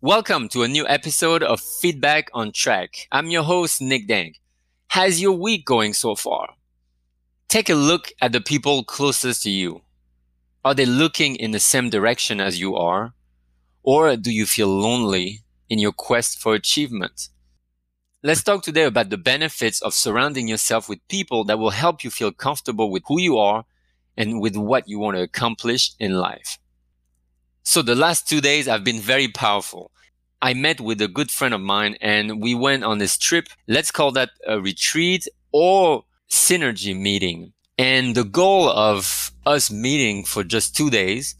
Welcome to a new episode of Feedback on Track. I'm your host, Nick Dang. How's your week going so far? Take a look at the people closest to you. Are they looking in the same direction as you are? Or do you feel lonely in your quest for achievement? Let's talk today about the benefits of surrounding yourself with people that will help you feel comfortable with who you are and with what you want to accomplish in life. So the last two days have been very powerful. I met with a good friend of mine and we went on this trip. Let's call that a retreat or synergy meeting. And the goal of us meeting for just two days,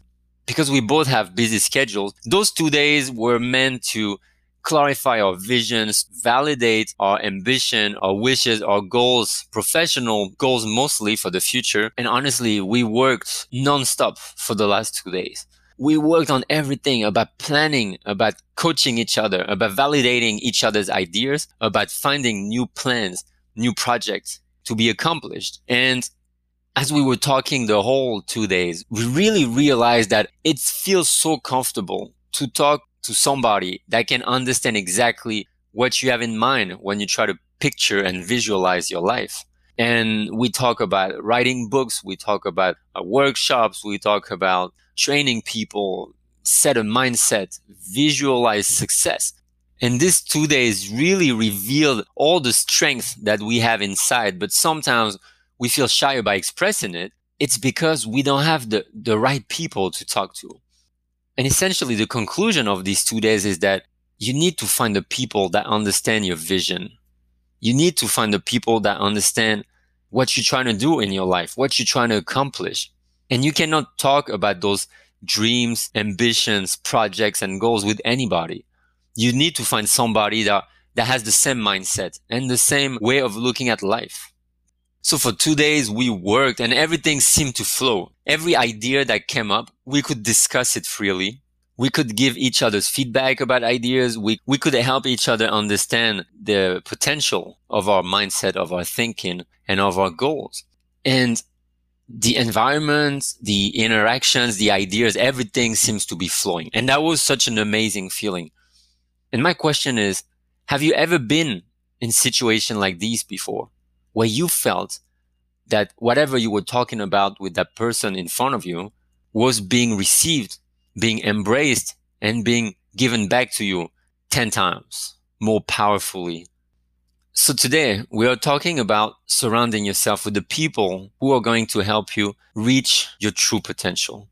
because we both have busy schedules, those two days were meant to clarify our visions, validate our ambition, our wishes, our goals, professional goals mostly for the future. And honestly, we worked nonstop for the last two days we worked on everything about planning, about coaching each other, about validating each other's ideas, about finding new plans, new projects to be accomplished. And as we were talking the whole two days, we really realized that it feels so comfortable to talk to somebody that can understand exactly what you have in mind when you try to picture and visualize your life. And we talk about writing books, we talk about uh, workshops, we talk about training people, set a mindset, visualize success. And this two days really revealed all the strength that we have inside, but sometimes we feel shy about expressing it. It's because we don't have the, the right people to talk to. And essentially the conclusion of these two days is that you need to find the people that understand your vision. You need to find the people that understand what you're trying to do in your life, what you're trying to accomplish. And you cannot talk about those dreams, ambitions, projects, and goals with anybody. You need to find somebody that, that has the same mindset and the same way of looking at life. So for two days, we worked and everything seemed to flow. Every idea that came up, we could discuss it freely. We could give each other's feedback about ideas. We, we could help each other understand the potential of our mindset, of our thinking, and of our goals. And the environment, the interactions, the ideas, everything seems to be flowing. And that was such an amazing feeling. And my question is, have you ever been in situation like these before where you felt that whatever you were talking about with that person in front of you was being received, being embraced and being given back to you 10 times more powerfully so today we are talking about surrounding yourself with the people who are going to help you reach your true potential.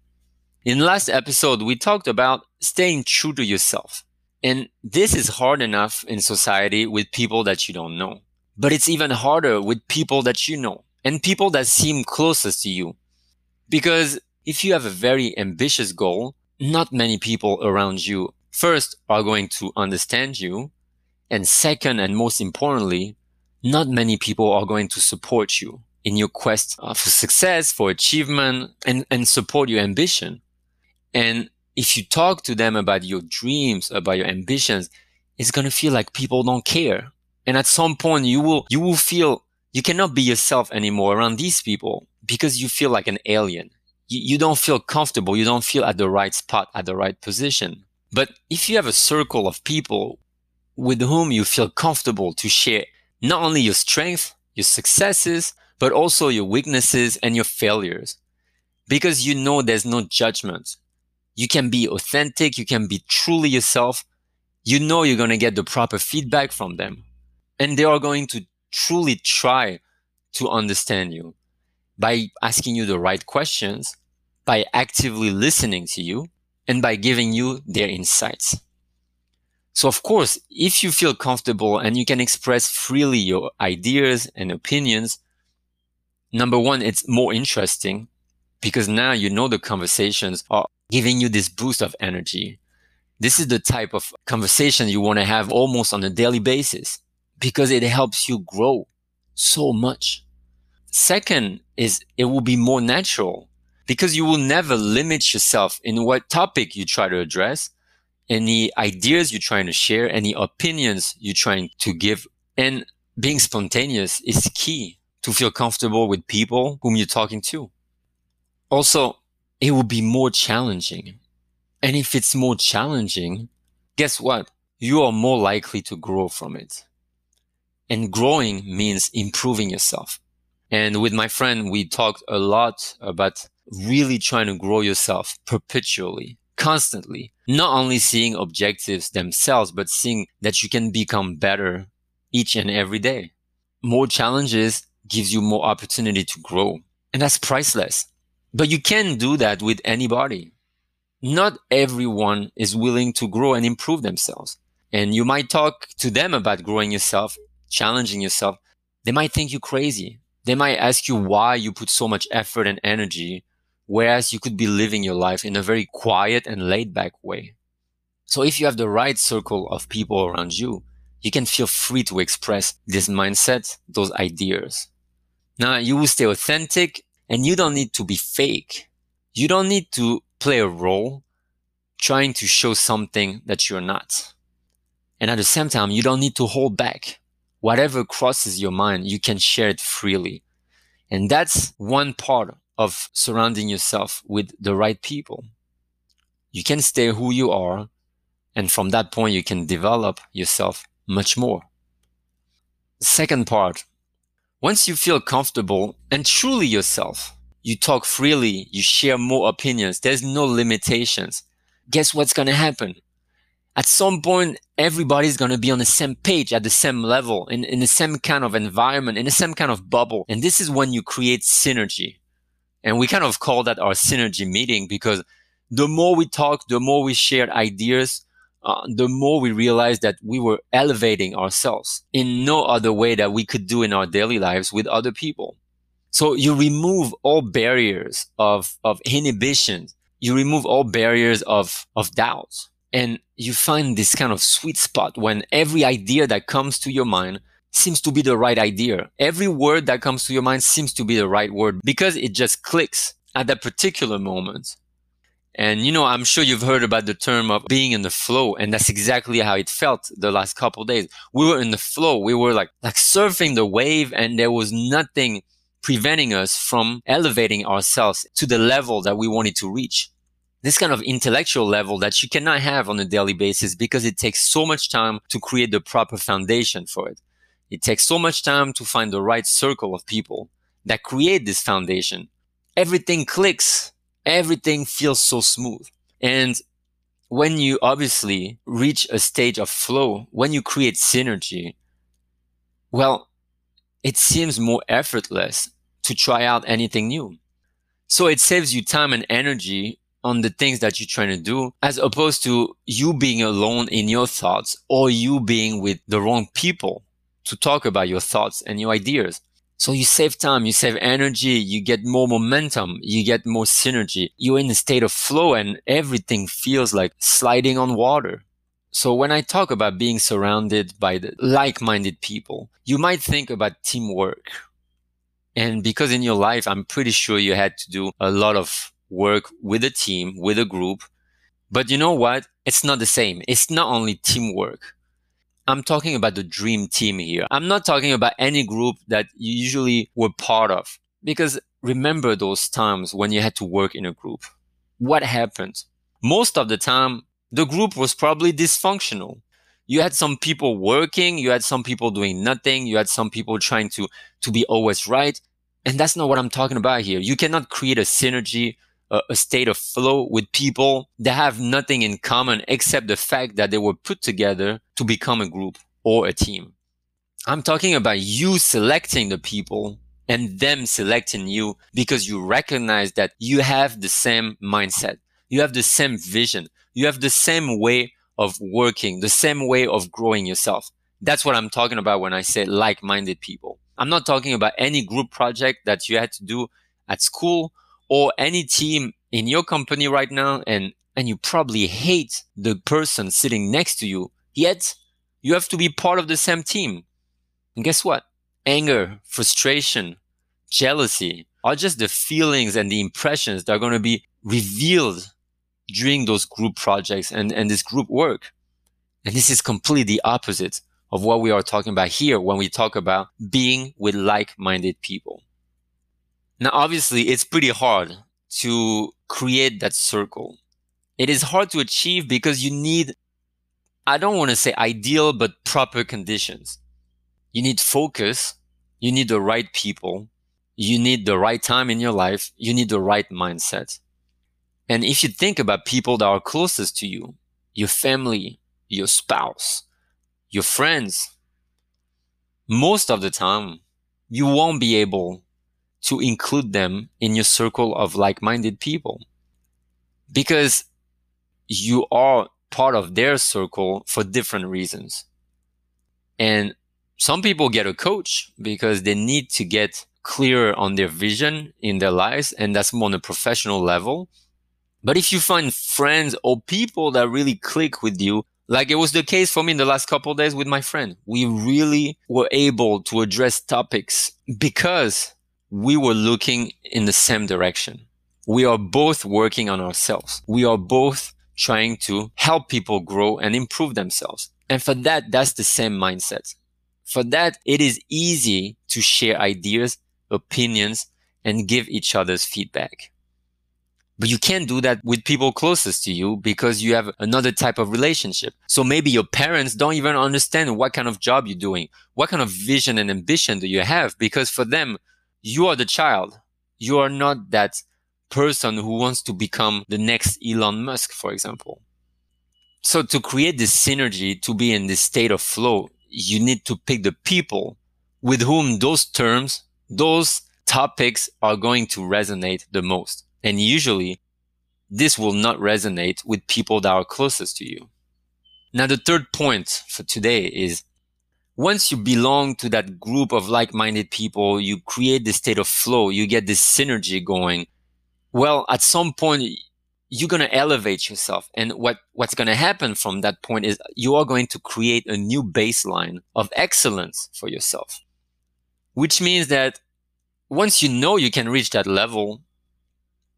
In last episode, we talked about staying true to yourself. And this is hard enough in society with people that you don't know. But it's even harder with people that you know and people that seem closest to you. Because if you have a very ambitious goal, not many people around you first are going to understand you and second, and most importantly, not many people are going to support you in your quest uh, for success, for achievement, and, and support your ambition. And if you talk to them about your dreams, about your ambitions, it's going to feel like people don't care. And at some point you will, you will feel you cannot be yourself anymore around these people because you feel like an alien. You, you don't feel comfortable. You don't feel at the right spot, at the right position. But if you have a circle of people with whom you feel comfortable to share not only your strength, your successes, but also your weaknesses and your failures. Because you know there's no judgment. You can be authentic. You can be truly yourself. You know you're going to get the proper feedback from them. And they are going to truly try to understand you by asking you the right questions, by actively listening to you, and by giving you their insights. So of course, if you feel comfortable and you can express freely your ideas and opinions, number one, it's more interesting because now you know the conversations are giving you this boost of energy. This is the type of conversation you want to have almost on a daily basis because it helps you grow so much. Second is it will be more natural because you will never limit yourself in what topic you try to address any ideas you're trying to share, any opinions you're trying to give. And being spontaneous is key to feel comfortable with people whom you're talking to. Also, it will be more challenging. And if it's more challenging, guess what? You are more likely to grow from it. And growing means improving yourself. And with my friend, we talked a lot about really trying to grow yourself perpetually, constantly, not only seeing objectives themselves, but seeing that you can become better each and every day. More challenges gives you more opportunity to grow. And that's priceless. But you can do that with anybody. Not everyone is willing to grow and improve themselves. And you might talk to them about growing yourself, challenging yourself. They might think you crazy. They might ask you why you put so much effort and energy, whereas you could be living your life in a very quiet and laid back way. So if you have the right circle of people around you, you can feel free to express this mindset, those ideas. Now you will stay authentic and you don't need to be fake. You don't need to play a role trying to show something that you're not. And at the same time, you don't need to hold back. Whatever crosses your mind, you can share it freely. And that's one part of surrounding yourself with the right people. You can stay who you are. And from that point, you can develop yourself much more. Second part once you feel comfortable and truly yourself, you talk freely, you share more opinions, there's no limitations. Guess what's going to happen? At some point, everybody's going to be on the same page at the same level, in, in the same kind of environment, in the same kind of bubble. And this is when you create synergy. And we kind of call that our synergy meeting because the more we talk, the more we share ideas, uh, the more we realized that we were elevating ourselves in no other way that we could do in our daily lives with other people. So you remove all barriers of, of inhibition. You remove all barriers of, of doubt and you find this kind of sweet spot when every idea that comes to your mind seems to be the right idea. Every word that comes to your mind seems to be the right word because it just clicks at that particular moment. And you know, I'm sure you've heard about the term of being in the flow, and that's exactly how it felt the last couple days. We were in the flow. We were like like surfing the wave, and there was nothing preventing us from elevating ourselves to the level that we wanted to reach. This kind of intellectual level that you cannot have on a daily basis because it takes so much time to create the proper foundation for it. It takes so much time to find the right circle of people that create this foundation. Everything clicks everything feels so smooth. And when you obviously reach a stage of flow, when you create synergy, well, it seems more effortless to try out anything new. So it saves you time and energy on the things that you're trying to do, as opposed to you being alone in your thoughts or you being with the wrong people to talk about your thoughts and your ideas. So you save time, you save energy, you get more momentum, you get more synergy. You're in a state of flow and everything feels like sliding on water. So when I talk about being surrounded by like-minded people, you might think about teamwork. And because in your life, I'm pretty sure you had to do a lot of work with a team, with a group. But you know what? It's not the same. It's not only teamwork. I'm talking about the dream team here. I'm not talking about any group that you usually were part of. Because remember those times when you had to work in a group. What happened? Most of the time, the group was probably dysfunctional. You had some people working, you had some people doing nothing, you had some people trying to, to be always right. And that's not what I'm talking about here. You cannot create a synergy a, a state of flow with people that have nothing in common except the fact that they were put together to become a group or a team. I'm talking about you selecting the people and them selecting you because you recognize that you have the same mindset. You have the same vision. You have the same way of working, the same way of growing yourself. That's what I'm talking about when I say like-minded people. I'm not talking about any group project that you had to do at school or any team in your company right now and and you probably hate the person sitting next to you yet you have to be part of the same team. And guess what? Anger frustration jealousy are just the feelings and the impressions that are going to be revealed during those group projects and, and this group work. And this is completely the opposite of what we are talking about here when we talk about being with like-minded people now, obviously, it's pretty hard to create that circle. It is hard to achieve because you need I don't want to say ideal, but proper conditions. You need focus. You need the right people. You need the right time in your life. You need the right mindset. And if you think about people that are closest to you, your family, your spouse, your friends, most of the time, you won't be able to include them in your circle of like-minded people because you are part of their circle for different reasons. And some people get a coach because they need to get clear on their vision in their lives. And that's more on a professional level. But if you find friends or people that really click with you, like it was the case for me in the last couple days with my friend, we really were able to address topics because we were looking in the same direction. We are both working on ourselves. We are both trying to help people grow and improve themselves. And for that, that's the same mindset. For that, it is easy to share ideas, opinions, and give each other's feedback. But you can't do that with people closest to you because you have another type of relationship. So maybe your parents don't even understand what kind of job you're doing. What kind of vision and ambition do you have? Because for them, you are the child. You are not that person who wants to become the next Elon Musk, for example. So to create this synergy, to be in this state of flow, you need to pick the people with whom those terms, those topics are going to resonate the most. And usually this will not resonate with people that are closest to you. Now, the third point for today is once you belong to that group of like-minded people, you create this state of flow, you get this synergy going well, at some point, you're going to elevate yourself. And what, what's going to happen from that point is you are going to create a new baseline of excellence for yourself, which means that once you know you can reach that level,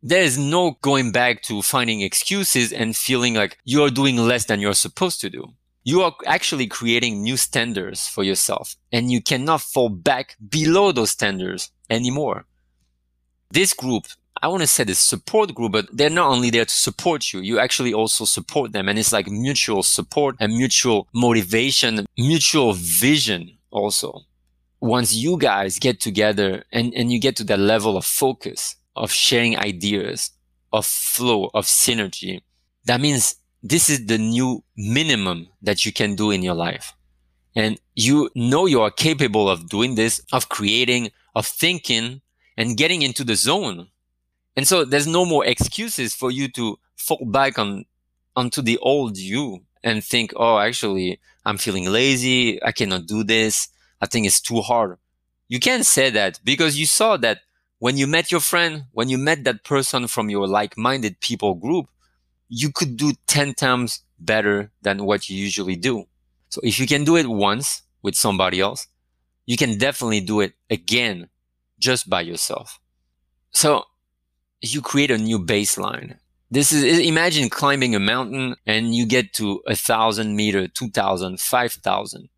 there is no going back to finding excuses and feeling like you're doing less than you're supposed to do. You are actually creating new standards for yourself and you cannot fall back below those standards anymore. This group I want to say this support group, but they're not only there to support you, you actually also support them. And it's like mutual support and mutual motivation, mutual vision also. Once you guys get together and, and you get to that level of focus, of sharing ideas, of flow, of synergy, that means this is the new minimum that you can do in your life. And you know you are capable of doing this, of creating, of thinking and getting into the zone and so there's no more excuses for you to fall back on onto the old you and think, oh, actually, I'm feeling lazy. I cannot do this. I think it's too hard. You can't say that because you saw that when you met your friend, when you met that person from your like-minded people group, you could do 10 times better than what you usually do. So if you can do it once with somebody else, you can definitely do it again just by yourself. So you create a new baseline. This is, imagine climbing a mountain and you get to a thousand meter, two thousand, five thousand.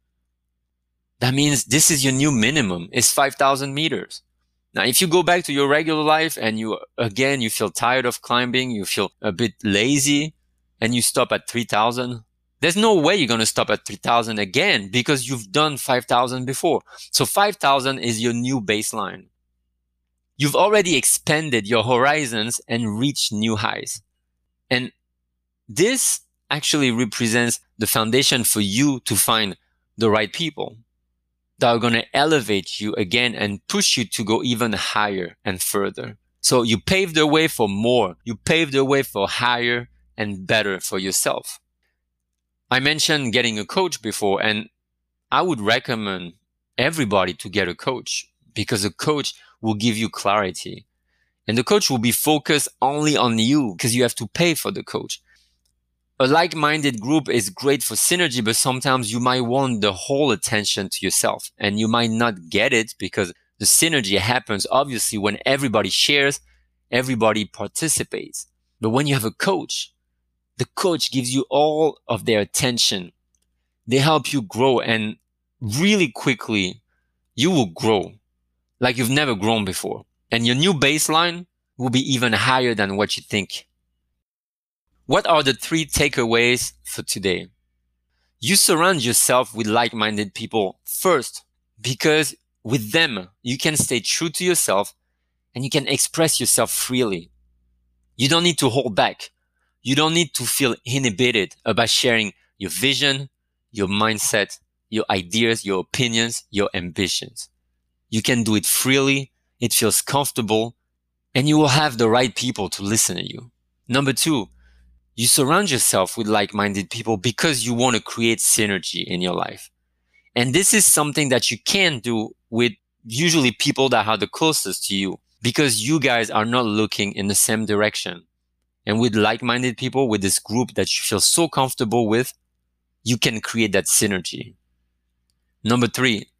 That means this is your new minimum is 5,000 meters. Now, if you go back to your regular life and you, again, you feel tired of climbing, you feel a bit lazy and you stop at 3,000, there's no way you're going to stop at 3,000 again because you've done 5,000 before. So 5,000 is your new baseline you've already expanded your horizons and reached new highs. And this actually represents the foundation for you to find the right people that are going to elevate you again and push you to go even higher and further. So you pave the way for more. You pave the way for higher and better for yourself. I mentioned getting a coach before and I would recommend everybody to get a coach because a coach will give you clarity. And the coach will be focused only on you because you have to pay for the coach. A like-minded group is great for synergy, but sometimes you might want the whole attention to yourself and you might not get it because the synergy happens obviously when everybody shares, everybody participates. But when you have a coach, the coach gives you all of their attention. They help you grow and really quickly you will grow like you've never grown before. And your new baseline will be even higher than what you think. What are the three takeaways for today? You surround yourself with like minded people first because with them, you can stay true to yourself and you can express yourself freely. You don't need to hold back. You don't need to feel inhibited about sharing your vision, your mindset, your ideas, your opinions, your ambitions. You can do it freely. It feels comfortable and you will have the right people to listen to you. Number two, you surround yourself with like-minded people because you want to create synergy in your life. And this is something that you can do with usually people that are the closest to you because you guys are not looking in the same direction. And with like-minded people, with this group that you feel so comfortable with, you can create that synergy. Number three,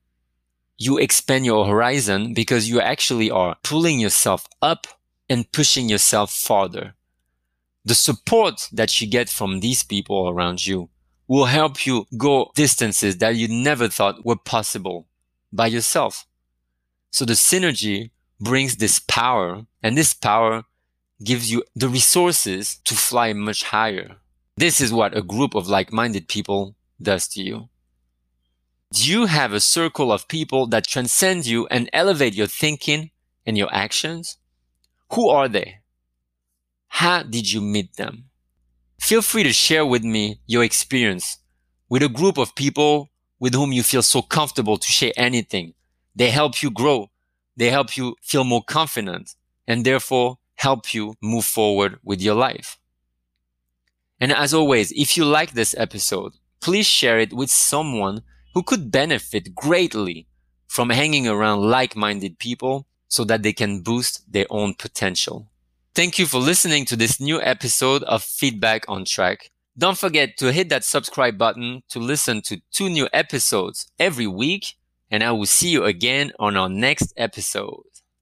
you expand your horizon because you actually are pulling yourself up and pushing yourself farther. The support that you get from these people around you will help you go distances that you never thought were possible by yourself. So the synergy brings this power and this power gives you the resources to fly much higher. This is what a group of like-minded people does to you. Do you have a circle of people that transcend you and elevate your thinking and your actions? Who are they? How did you meet them? Feel free to share with me your experience with a group of people with whom you feel so comfortable to share anything. They help you grow. They help you feel more confident and therefore help you move forward with your life. And as always, if you like this episode, please share it with someone who could benefit greatly from hanging around like-minded people so that they can boost their own potential. Thank you for listening to this new episode of Feedback on Track. Don't forget to hit that subscribe button to listen to two new episodes every week, and I will see you again on our next episode.